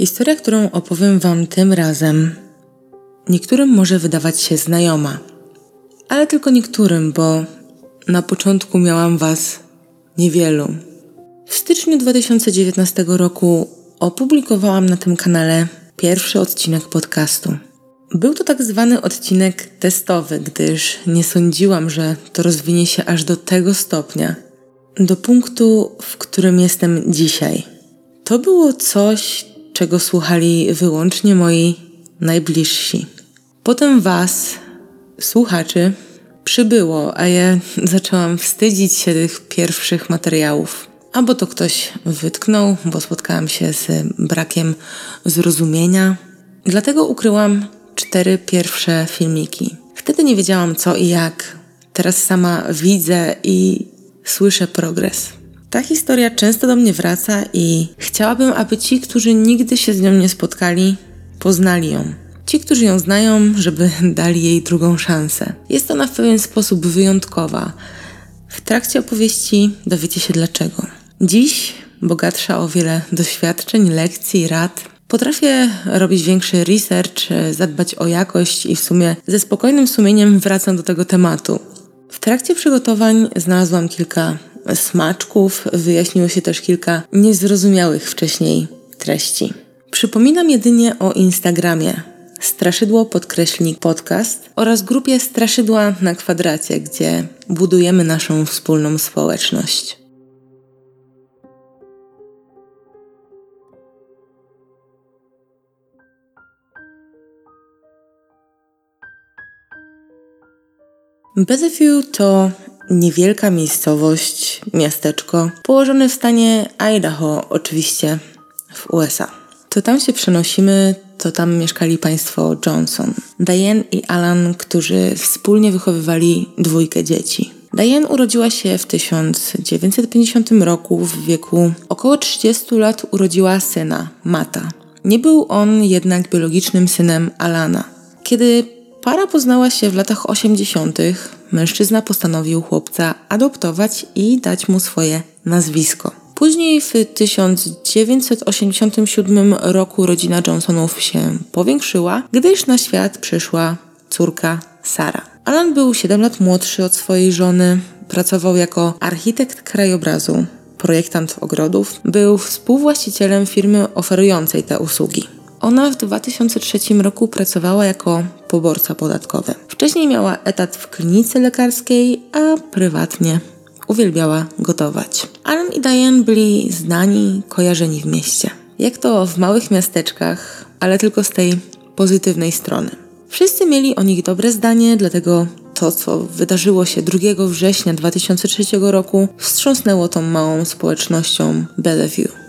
Historia, którą opowiem Wam tym razem, niektórym może wydawać się znajoma, ale tylko niektórym, bo na początku miałam Was niewielu. W styczniu 2019 roku opublikowałam na tym kanale pierwszy odcinek podcastu. Był to tak zwany odcinek testowy, gdyż nie sądziłam, że to rozwinie się aż do tego stopnia, do punktu, w którym jestem dzisiaj. To było coś, czego słuchali wyłącznie moi najbliżsi. Potem Was, słuchaczy, przybyło, a ja zaczęłam wstydzić się tych pierwszych materiałów. Albo to ktoś wytknął, bo spotkałam się z brakiem zrozumienia. Dlatego ukryłam cztery pierwsze filmiki. Wtedy nie wiedziałam co i jak. Teraz sama widzę i słyszę progres. Ta historia często do mnie wraca i chciałabym, aby ci, którzy nigdy się z nią nie spotkali, poznali ją. Ci, którzy ją znają, żeby dali jej drugą szansę. Jest ona w pewien sposób wyjątkowa. W trakcie opowieści dowiecie się dlaczego. Dziś, bogatsza o wiele doświadczeń, lekcji, rad, potrafię robić większy research, zadbać o jakość i w sumie ze spokojnym sumieniem wracam do tego tematu. W trakcie przygotowań znalazłam kilka smaczków, wyjaśniło się też kilka niezrozumiałych wcześniej treści. Przypominam jedynie o Instagramie Straszydło podkreślnik podcast oraz grupie Straszydła na kwadracie, gdzie budujemy naszą wspólną społeczność. Bellevue to niewielka miejscowość, miasteczko, położone w stanie Idaho, oczywiście w USA. To tam się przenosimy, to tam mieszkali państwo Johnson. Diane i Alan, którzy wspólnie wychowywali dwójkę dzieci. Diane urodziła się w 1950 roku, w wieku około 30 lat urodziła syna, Mata. Nie był on jednak biologicznym synem Alana. Kiedy para poznała się w latach 80., mężczyzna postanowił chłopca adoptować i dać mu swoje nazwisko. Później w 1987 roku rodzina Johnsonów się powiększyła, gdyż na świat przyszła córka Sara. Alan był 7 lat młodszy od swojej żony, pracował jako architekt krajobrazu, projektant ogrodów, był współwłaścicielem firmy oferującej te usługi. Ona w 2003 roku pracowała jako poborca podatkowy. Wcześniej miała etat w klinice lekarskiej, a prywatnie uwielbiała gotować. Alan i Diane byli znani, kojarzeni w mieście. Jak to w małych miasteczkach, ale tylko z tej pozytywnej strony. Wszyscy mieli o nich dobre zdanie, dlatego to, co wydarzyło się 2 września 2003 roku, wstrząsnęło tą małą społecznością Bellevue.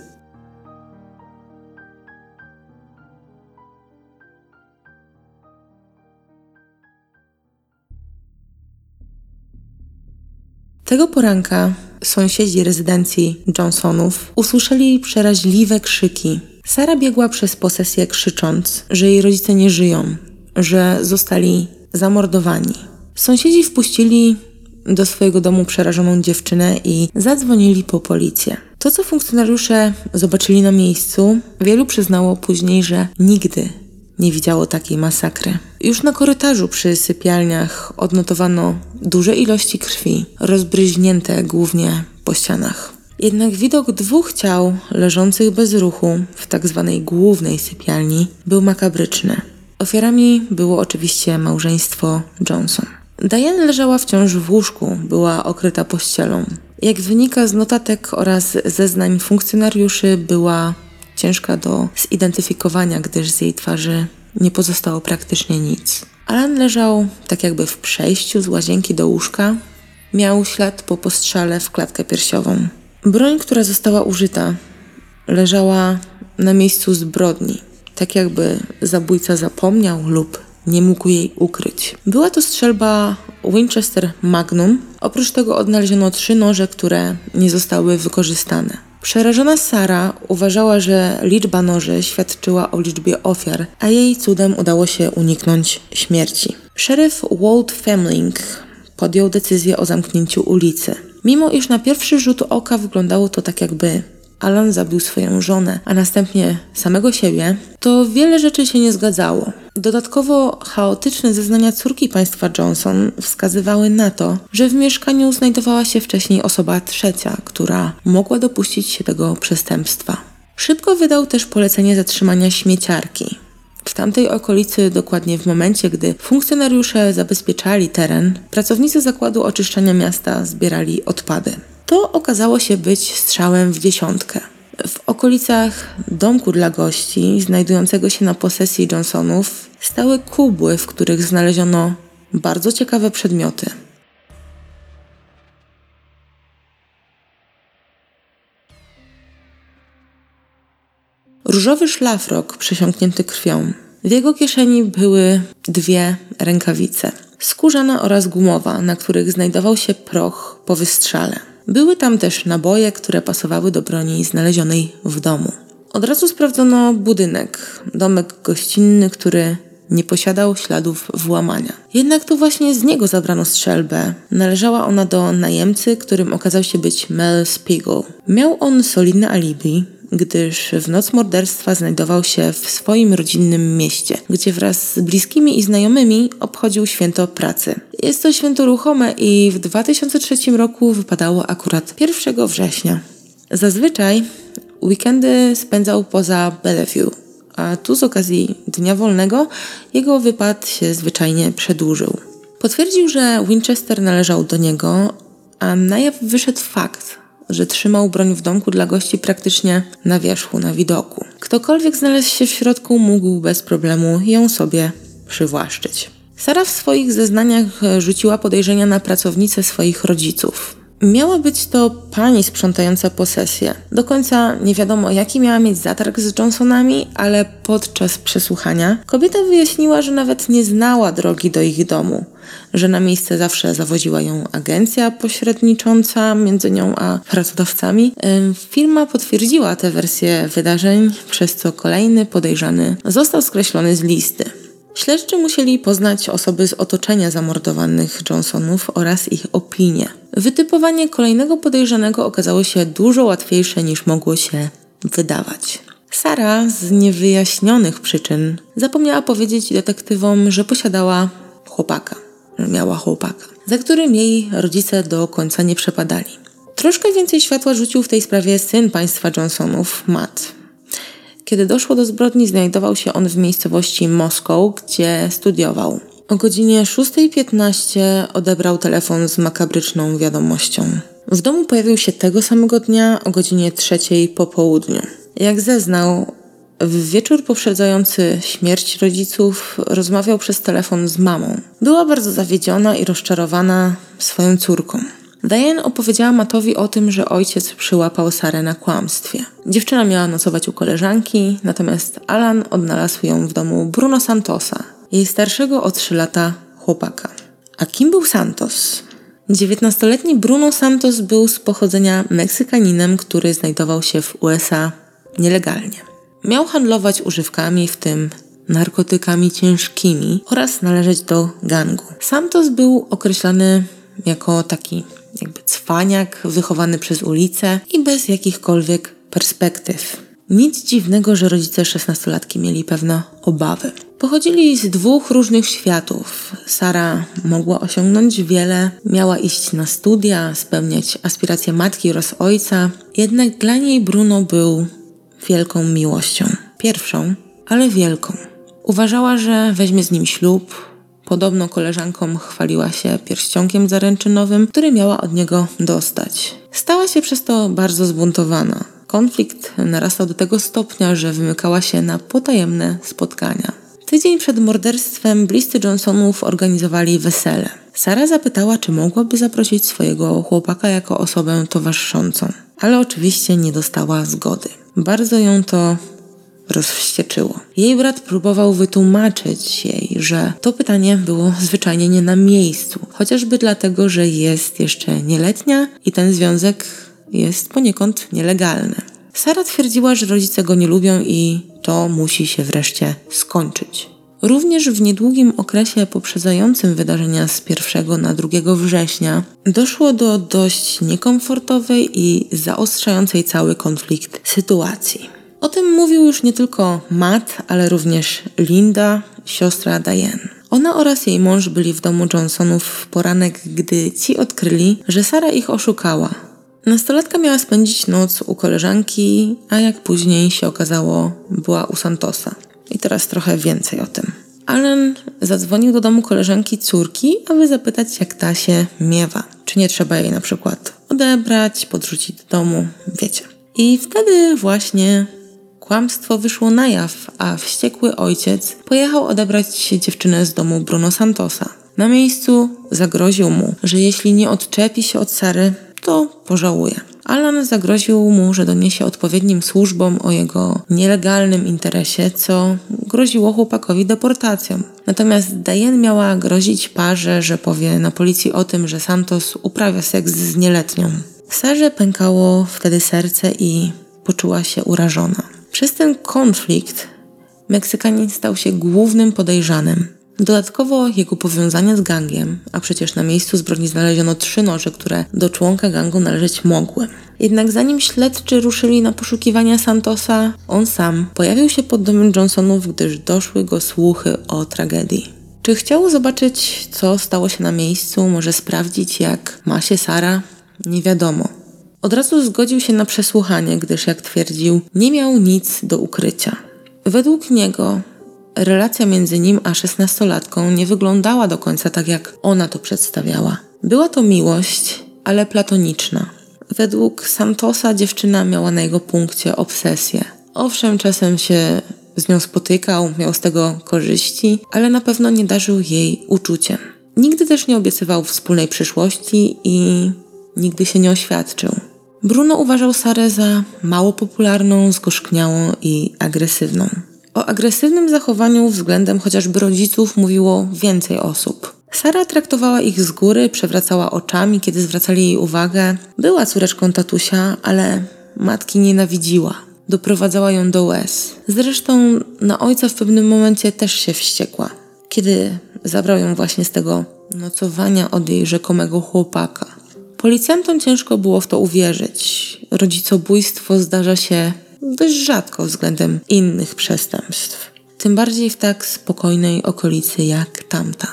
Tego poranka sąsiedzi rezydencji Johnsonów usłyszeli przeraźliwe krzyki. Sara biegła przez posesję krzycząc, że jej rodzice nie żyją, że zostali zamordowani. Sąsiedzi wpuścili do swojego domu przerażoną dziewczynę i zadzwonili po policję. To, co funkcjonariusze zobaczyli na miejscu, wielu przyznało później, że nigdy nie widziało takiej masakry. Już na korytarzu przy sypialniach odnotowano duże ilości krwi, rozbryźnięte głównie po ścianach. Jednak widok dwóch ciał leżących bez ruchu w tak zwanej głównej sypialni był makabryczny. Ofiarami było oczywiście małżeństwo Johnson. Diane leżała wciąż w łóżku, była okryta pościelą. Jak wynika z notatek oraz zeznań funkcjonariuszy, była ciężka do zidentyfikowania, gdyż z jej twarzy nie pozostało praktycznie nic. Alan leżał tak jakby w przejściu z łazienki do łóżka. Miał ślad po postrzale w klatkę piersiową. Broń, która została użyta, leżała na miejscu zbrodni, tak jakby zabójca zapomniał lub nie mógł jej ukryć. Była to strzelba Winchester Magnum. Oprócz tego odnaleziono trzy noże, które nie zostały wykorzystane. Przerażona Sara uważała, że liczba noży świadczyła o liczbie ofiar, a jej cudem udało się uniknąć śmierci. Szeryf Walt Femling podjął decyzję o zamknięciu ulicy. Mimo iż na pierwszy rzut oka wyglądało to tak jakby Alan zabił swoją żonę, a następnie samego siebie, to wiele rzeczy się nie zgadzało. Dodatkowo chaotyczne zeznania córki państwa Johnson wskazywały na to, że w mieszkaniu znajdowała się wcześniej osoba trzecia, która mogła dopuścić się tego przestępstwa. Szybko wydał też polecenie zatrzymania śmieciarki. W tamtej okolicy, dokładnie w momencie, gdy funkcjonariusze zabezpieczali teren, pracownicy zakładu oczyszczania miasta zbierali odpady. To okazało się być strzałem w dziesiątkę. W okolicach domku dla gości, znajdującego się na posesji Johnsonów, stały kubły, w których znaleziono bardzo ciekawe przedmioty. Różowy szlafrok przesiąknięty krwią. W jego kieszeni były dwie rękawice, skórzana oraz gumowa, na których znajdował się proch po wystrzale. Były tam też naboje, które pasowały do broni znalezionej w domu. Od razu sprawdzono budynek, domek gościnny, który nie posiadał śladów włamania. Jednak to właśnie z niego zabrano strzelbę. Należała ona do najemcy, którym okazał się być Mel Spiegel. Miał on solidne alibi, gdyż w noc morderstwa znajdował się w swoim rodzinnym mieście, gdzie wraz z bliskimi i znajomymi obchodził święto pracy. Jest to święto ruchome i w 2003 roku wypadało akurat 1 września. Zazwyczaj weekendy spędzał poza Bellevue, a tu z okazji Dnia Wolnego jego wypad się zwyczajnie przedłużył. Potwierdził, że Winchester należał do niego, a na jaw wyszedł fakt, że trzymał broń w domku dla gości praktycznie na wierzchu, na widoku. Ktokolwiek znalazł się w środku, mógł bez problemu ją sobie przywłaszczyć. Sara w swoich zeznaniach rzuciła podejrzenia na pracownicę swoich rodziców. Miała być to pani sprzątająca posesję. Do końca nie wiadomo, jaki miała mieć zatarg z Johnsonami, ale podczas przesłuchania kobieta wyjaśniła, że nawet nie znała drogi do ich domu, że na miejsce zawsze zawoziła ją agencja pośrednicząca między nią a pracodawcami. Firma potwierdziła tę wersję wydarzeń, przez co kolejny podejrzany został skreślony z listy. Śledczy musieli poznać osoby z otoczenia zamordowanych Johnsonów oraz ich opinie. Wytypowanie kolejnego podejrzanego okazało się dużo łatwiejsze niż mogło się wydawać. Sara z niewyjaśnionych przyczyn zapomniała powiedzieć detektywom, że posiadała chłopaka, że miała chłopaka, za którym jej rodzice do końca nie przepadali. Troszkę więcej światła rzucił w tej sprawie syn państwa Johnsonów, Matt. Kiedy doszło do zbrodni, znajdował się on w miejscowości Moskow, gdzie studiował. O godzinie 6.15 odebrał telefon z makabryczną wiadomością. W domu pojawił się tego samego dnia o godzinie 3 po południu. Jak zeznał, w wieczór poprzedzający śmierć rodziców rozmawiał przez telefon z mamą. Była bardzo zawiedziona i rozczarowana swoją córką. Diane opowiedziała Matowi o tym, że ojciec przyłapał Sarę na kłamstwie. Dziewczyna miała nocować u koleżanki, natomiast Alan odnalazł ją w domu Bruno Santosa, jej starszego o 3 lata chłopaka. A kim był Santos? 19-letni Bruno Santos był z pochodzenia Meksykaninem, który znajdował się w USA nielegalnie. Miał handlować używkami, w tym narkotykami ciężkimi oraz należeć do gangu. Santos był określany jako taki jakby cwaniak wychowany przez ulicę i bez jakichkolwiek perspektyw. Nic dziwnego, że rodzice szesnastolatki mieli pewne obawy. Pochodzili z dwóch różnych światów. Sara mogła osiągnąć wiele, miała iść na studia, spełniać aspiracje matki oraz ojca, jednak dla niej Bruno był wielką miłością. Pierwszą, ale wielką. Uważała, że weźmie z nim ślub, Podobno koleżankom chwaliła się pierścionkiem zaręczynowym, który miała od niego dostać. Stała się przez to bardzo zbuntowana. Konflikt narastał do tego stopnia, że wymykała się na potajemne spotkania. Tydzień przed morderstwem bliscy Johnsonów organizowali wesele. Sara zapytała, czy mogłaby zaprosić swojego chłopaka jako osobę towarzyszącą, ale oczywiście nie dostała zgody. Bardzo ją to rozwścieczyło. Jej brat próbował wytłumaczyć jej, że to pytanie było zwyczajnie nie na miejscu, chociażby dlatego, że jest jeszcze nieletnia i ten związek jest poniekąd nielegalny. Sara twierdziła, że rodzice go nie lubią i to musi się wreszcie skończyć. Również w niedługim okresie poprzedzającym wydarzenia z 1 na 2 września doszło do dość niekomfortowej i zaostrzającej cały konflikt sytuacji. O tym mówił już nie tylko Matt, ale również Linda, siostra Diane. Ona oraz jej mąż byli w domu Johnsonów w poranek, gdy ci odkryli, że Sara ich oszukała. Nastolatka miała spędzić noc u koleżanki, a jak później się okazało, była u Santosa. I teraz trochę więcej o tym. Alan zadzwonił do domu koleżanki córki, aby zapytać, jak ta się miewa. Czy nie trzeba jej na przykład odebrać, podrzucić do domu, wiecie. I wtedy właśnie kłamstwo wyszło na jaw, a wściekły ojciec pojechał odebrać dziewczynę z domu Bruno Santosa. Na miejscu zagroził mu, że jeśli nie odczepi się od Sary, to pożałuje. Alan zagroził mu, że doniesie odpowiednim służbom o jego nielegalnym interesie, co groziło chłopakowi deportacją. Natomiast Diane miała grozić parze, że powie na policji o tym, że Santos uprawia seks z nieletnią. Sarze pękało wtedy serce i poczuła się urażona. Przez ten konflikt Meksykanin stał się głównym podejrzanym. Dodatkowo jego powiązania z gangiem, a przecież na miejscu zbrodni znaleziono trzy noże, które do członka gangu należeć mogły. Jednak zanim śledczy ruszyli na poszukiwania Santosa, on sam pojawił się pod domem Johnsonów, gdyż doszły go słuchy o tragedii. Czy chciał zobaczyć, co stało się na miejscu, może sprawdzić, jak ma się Sara? Nie wiadomo. Od razu zgodził się na przesłuchanie, gdyż, jak twierdził, nie miał nic do ukrycia. Według niego relacja między nim a szesnastolatką nie wyglądała do końca tak, jak ona to przedstawiała. Była to miłość, ale platoniczna. Według Santosa dziewczyna miała na jego punkcie obsesję. Owszem, czasem się z nią spotykał, miał z tego korzyści, ale na pewno nie darzył jej uczuciem. Nigdy też nie obiecywał wspólnej przyszłości i nigdy się nie oświadczył. Bruno uważał Sarę za mało popularną, zgorzkniałą i agresywną. O agresywnym zachowaniu względem chociażby rodziców mówiło więcej osób. Sara traktowała ich z góry, przewracała oczami, kiedy zwracali jej uwagę. Była córeczką tatusia, ale matki nienawidziła. Doprowadzała ją do łez. Zresztą na ojca w pewnym momencie też się wściekła, kiedy zabrał ją właśnie z tego nocowania od jej rzekomego chłopaka. Policjantom ciężko było w to uwierzyć. Rodzicobójstwo zdarza się dość rzadko względem innych przestępstw. Tym bardziej w tak spokojnej okolicy jak tamta.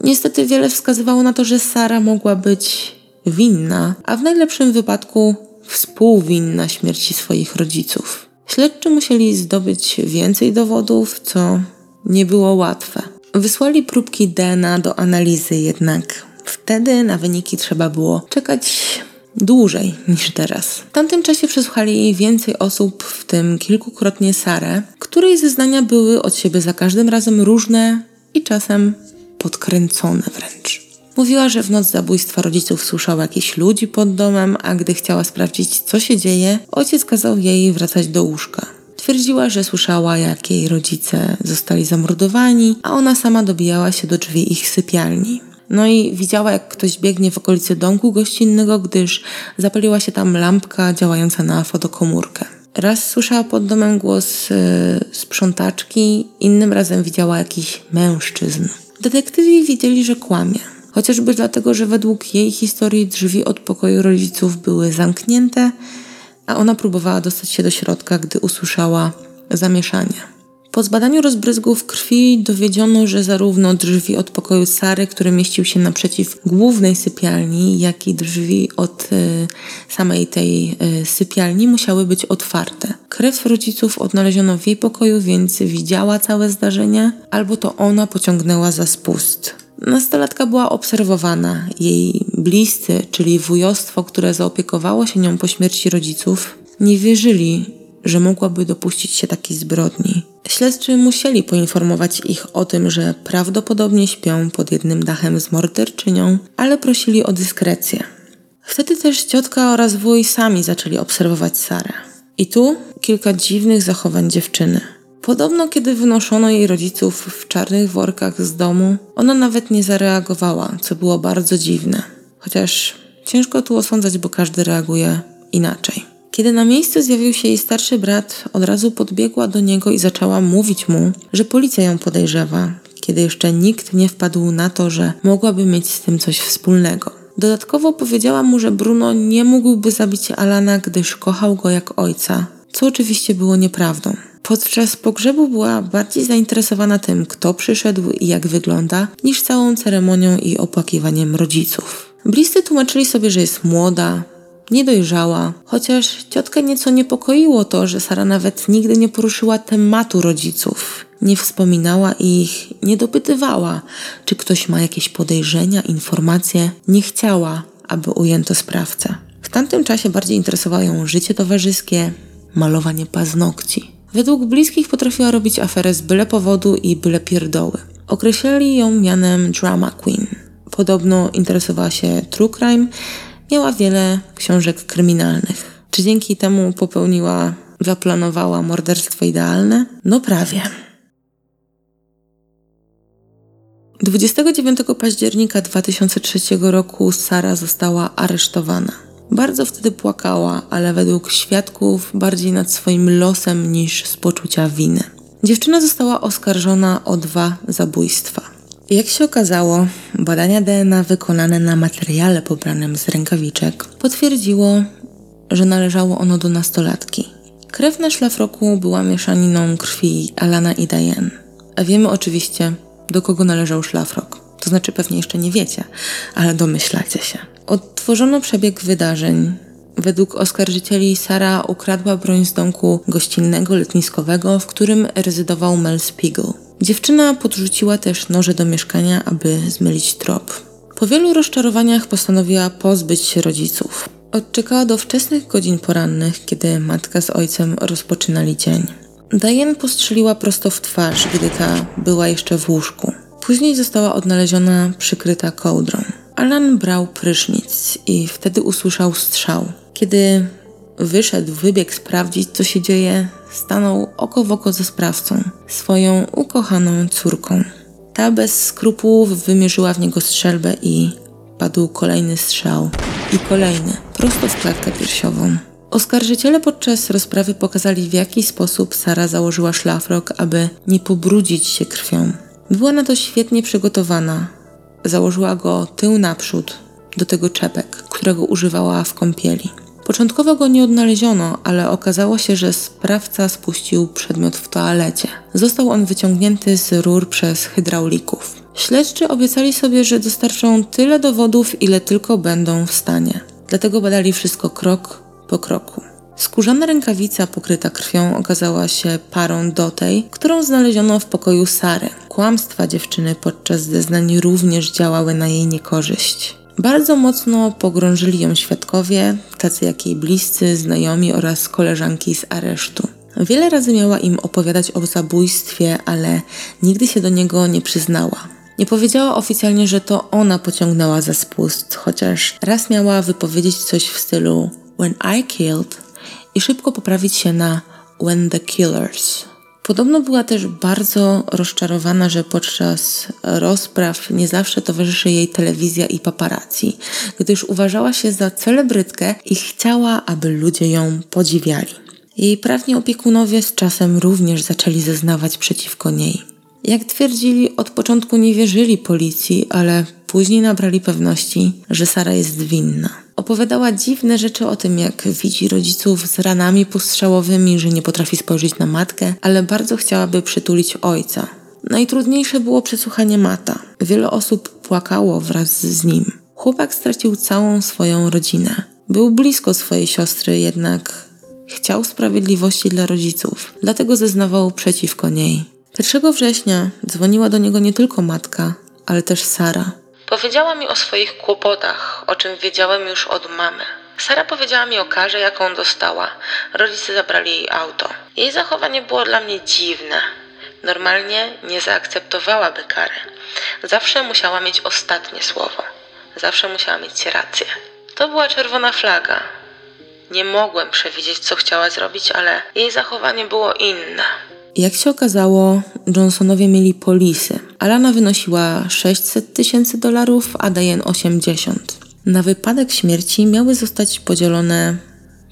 Niestety wiele wskazywało na to, że Sara mogła być winna, a w najlepszym wypadku współwinna śmierci swoich rodziców. Śledczy musieli zdobyć więcej dowodów, co nie było łatwe. Wysłali próbki DNA do analizy, jednak wtedy na wyniki trzeba było czekać dłużej niż teraz. W tamtym czasie przesłuchali więcej osób, w tym kilkukrotnie Sarę, której zeznania były od siebie za każdym razem różne i czasem podkręcone wręcz. Mówiła, że w noc zabójstwa rodziców słyszała jakichś ludzi pod domem, a gdy chciała sprawdzić, co się dzieje, ojciec kazał jej wracać do łóżka. Twierdziła, że słyszała, jak jej rodzice zostali zamordowani, a ona sama dobijała się do drzwi ich sypialni. No i widziała, jak ktoś biegnie w okolicy domku gościnnego, gdyż zapaliła się tam lampka działająca na fotokomórkę. Raz słyszała pod domem głos yy, sprzątaczki, innym razem widziała jakiś mężczyzn. Detektywi widzieli, że kłamie. Chociażby dlatego, że według jej historii drzwi od pokoju rodziców były zamknięte, a ona próbowała dostać się do środka, gdy usłyszała zamieszanie. Po zbadaniu rozbryzgów krwi dowiedziono, że zarówno drzwi od pokoju Sary, który mieścił się naprzeciw głównej sypialni, jak i drzwi od y, samej tej y, sypialni musiały być otwarte. Krew rodziców odnaleziono w jej pokoju, więc widziała całe zdarzenie, albo to ona pociągnęła za spust. Nastolatka była obserwowana. Jej bliscy, czyli wujostwo, które zaopiekowało się nią po śmierci rodziców, nie wierzyli, że mogłaby dopuścić się takiej zbrodni. Śledczy musieli poinformować ich o tym, że prawdopodobnie śpią pod jednym dachem z morderczynią, ale prosili o dyskrecję. Wtedy też ciotka oraz wuj sami zaczęli obserwować Sarę. I tu kilka dziwnych zachowań dziewczyny. Podobno, kiedy wynoszono jej rodziców w czarnych workach z domu, ona nawet nie zareagowała, co było bardzo dziwne. Chociaż ciężko tu osądzać, bo każdy reaguje inaczej. Kiedy na miejscu zjawił się jej starszy brat, od razu podbiegła do niego i zaczęła mówić mu, że policja ją podejrzewa, kiedy jeszcze nikt nie wpadł na to, że mogłaby mieć z tym coś wspólnego. Dodatkowo powiedziała mu, że Bruno nie mógłby zabić Alana, gdyż kochał go jak ojca, co oczywiście było nieprawdą. Podczas pogrzebu była bardziej zainteresowana tym, kto przyszedł i jak wygląda, niż całą ceremonią i opłakiwaniem rodziców. Bliscy tłumaczyli sobie, że jest młoda, niedojrzała, chociaż ciotkę nieco niepokoiło to, że Sara nawet nigdy nie poruszyła tematu rodziców. Nie wspominała ich, nie dopytywała, czy ktoś ma jakieś podejrzenia, informacje. Nie chciała, aby ujęto sprawcę. W tamtym czasie bardziej interesowało ją życie towarzyskie, malowanie paznokci. Według bliskich potrafiła robić aferę z byle powodu i byle pierdoły. Określili ją mianem drama queen. Podobno interesowała się true crime, miała wiele książek kryminalnych. Czy dzięki temu popełniła, zaplanowała morderstwo idealne? No prawie. 29 października 2003 roku Sara została aresztowana. Bardzo wtedy płakała, ale według świadków bardziej nad swoim losem niż z poczucia winy. Dziewczyna została oskarżona o dwa zabójstwa. Jak się okazało, badania DNA wykonane na materiale pobranym z rękawiczek potwierdziło, że należało ono do nastolatki. Krew na szlafroku była mieszaniną krwi Alana i Diane. A wiemy oczywiście, do kogo należał szlafrok. To znaczy pewnie jeszcze nie wiecie, ale domyślacie się. Odtworzono przebieg wydarzeń. Według oskarżycieli Sara ukradła broń z domku gościnnego letniskowego, w którym rezydował Mel Spiegel. Dziewczyna podrzuciła też noże do mieszkania, aby zmylić trop. Po wielu rozczarowaniach postanowiła pozbyć się rodziców. Odczekała do wczesnych godzin porannych, kiedy matka z ojcem rozpoczynali dzień. Diane postrzeliła prosto w twarz, gdy ta była jeszcze w łóżku. Później została odnaleziona przykryta kołdrą. Alan brał prysznic i wtedy usłyszał strzał. Kiedy wyszedł, wybiegł sprawdzić, co się dzieje, stanął oko w oko ze sprawcą, swoją ukochaną córką. Ta bez skrupułów wymierzyła w niego strzelbę i padł kolejny strzał. I kolejny, prosto w klatkę piersiową. Oskarżyciele podczas rozprawy pokazali, w jaki sposób Sara założyła szlafrok, aby nie pobrudzić się krwią. Była na to świetnie przygotowana. Założyła go tył naprzód, do tego czepek, którego używała w kąpieli. Początkowo go nie odnaleziono, ale okazało się, że sprawca spuścił przedmiot w toalecie. Został on wyciągnięty z rur przez hydraulików. Śledczy obiecali sobie, że dostarczą tyle dowodów, ile tylko będą w stanie. Dlatego badali wszystko krok po kroku. Skórzana rękawica pokryta krwią okazała się parą do tej, którą znaleziono w pokoju Sary. Kłamstwa dziewczyny podczas zeznań również działały na jej niekorzyść. Bardzo mocno pogrążyli ją świadkowie, tacy jak jej bliscy, znajomi oraz koleżanki z aresztu. Wiele razy miała im opowiadać o zabójstwie, ale nigdy się do niego nie przyznała. Nie powiedziała oficjalnie, że to ona pociągnęła za spust, chociaż raz miała wypowiedzieć coś w stylu When I killed i szybko poprawić się na When the Killers. Podobno była też bardzo rozczarowana, że podczas rozpraw nie zawsze towarzyszy jej telewizja i paparazzi, gdyż uważała się za celebrytkę i chciała, aby ludzie ją podziwiali. Jej prawni opiekunowie z czasem również zaczęli zeznawać przeciwko niej. Jak twierdzili, od początku nie wierzyli policji, ale później nabrali pewności, że Sara jest winna. Opowiadała dziwne rzeczy o tym, jak widzi rodziców z ranami postrzałowymi, że nie potrafi spojrzeć na matkę, ale bardzo chciałaby przytulić ojca. Najtrudniejsze było przesłuchanie Mata. Wiele osób płakało wraz z nim. Chłopak stracił całą swoją rodzinę. Był blisko swojej siostry, jednak chciał sprawiedliwości dla rodziców, dlatego zeznawał przeciwko niej. 1 września dzwoniła do niego nie tylko matka, ale też Sara. Powiedziała mi o swoich kłopotach, o czym wiedziałem już od mamy. Sara powiedziała mi o karze, jaką dostała. Rodzice zabrali jej auto. Jej zachowanie było dla mnie dziwne. Normalnie nie zaakceptowałaby kary. Zawsze musiała mieć ostatnie słowo. Zawsze musiała mieć rację. To była czerwona flaga. Nie mogłem przewidzieć, co chciała zrobić, ale jej zachowanie było inne. Jak się okazało, Johnsonowie mieli polisy. Alana wynosiła 600 tysięcy dolarów, a Diane 80. Na wypadek śmierci miały zostać podzielone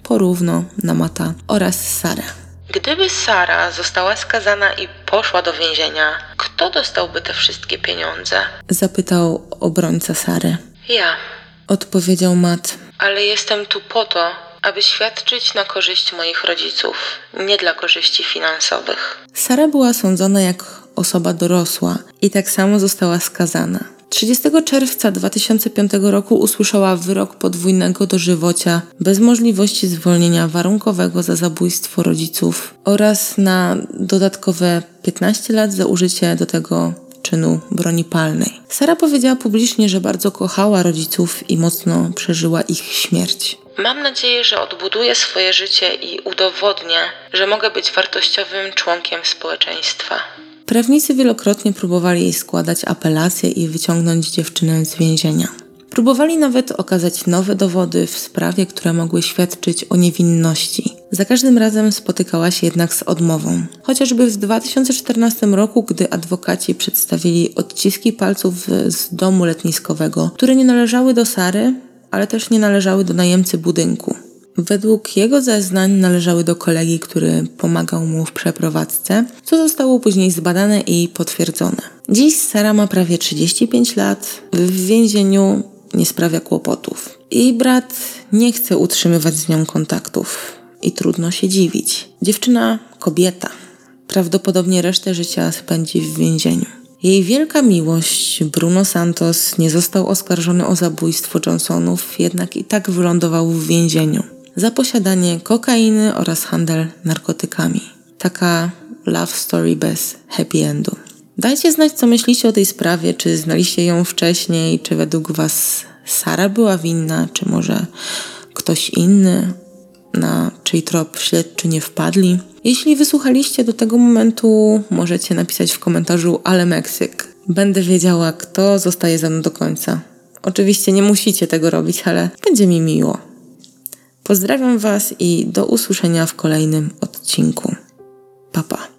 porówno na Mata oraz Sarę. Gdyby Sara została skazana i poszła do więzienia, kto dostałby te wszystkie pieniądze? Zapytał obrońca Sary. Ja, odpowiedział Matt. Ale jestem tu po to, aby świadczyć na korzyść moich rodziców, nie dla korzyści finansowych. Sara była sądzona jak osoba dorosła i tak samo została skazana. 30 czerwca 2005 roku usłyszała wyrok podwójnego dożywocia bez możliwości zwolnienia warunkowego za zabójstwo rodziców oraz na dodatkowe 15 lat za użycie do tego czynu broni palnej. Sara powiedziała publicznie, że bardzo kochała rodziców i mocno przeżyła ich śmierć. Mam nadzieję, że odbuduję swoje życie i udowodnię, że mogę być wartościowym członkiem społeczeństwa. Prawnicy wielokrotnie próbowali jej składać apelacje i wyciągnąć dziewczynę z więzienia. Próbowali nawet okazać nowe dowody w sprawie, które mogły świadczyć o niewinności. Za każdym razem spotykała się jednak z odmową. Chociażby w 2014 roku, gdy adwokaci przedstawili odciski palców z domu letniskowego, które nie należały do Sary, ale też nie należały do najemcy budynku. Według jego zeznań należały do kolegi, który pomagał mu w przeprowadzce, co zostało później zbadane i potwierdzone. Dziś Sara ma prawie 35 lat, w więzieniu nie sprawia kłopotów. Jej brat nie chce utrzymywać z nią kontaktów i trudno się dziwić. Dziewczyna kobieta. Prawdopodobnie resztę życia spędzi w więzieniu. Jej wielka miłość, Bruno Santos, nie został oskarżony o zabójstwo Johnsonów, jednak i tak wylądował w więzieniu za posiadanie kokainy oraz handel narkotykami. Taka love story bez happy endu. Dajcie znać, co myślicie o tej sprawie, czy znaliście ją wcześniej, czy według Was Sara była winna, czy może ktoś inny, na czyj trop śledczy nie wpadli. Jeśli wysłuchaliście do tego momentu, możecie napisać w komentarzu ale Meksyk. Będę wiedziała, kto zostaje ze mną do końca. Oczywiście nie musicie tego robić, ale będzie mi miło. Pozdrawiam Was i do usłyszenia w kolejnym odcinku. Papa. Pa.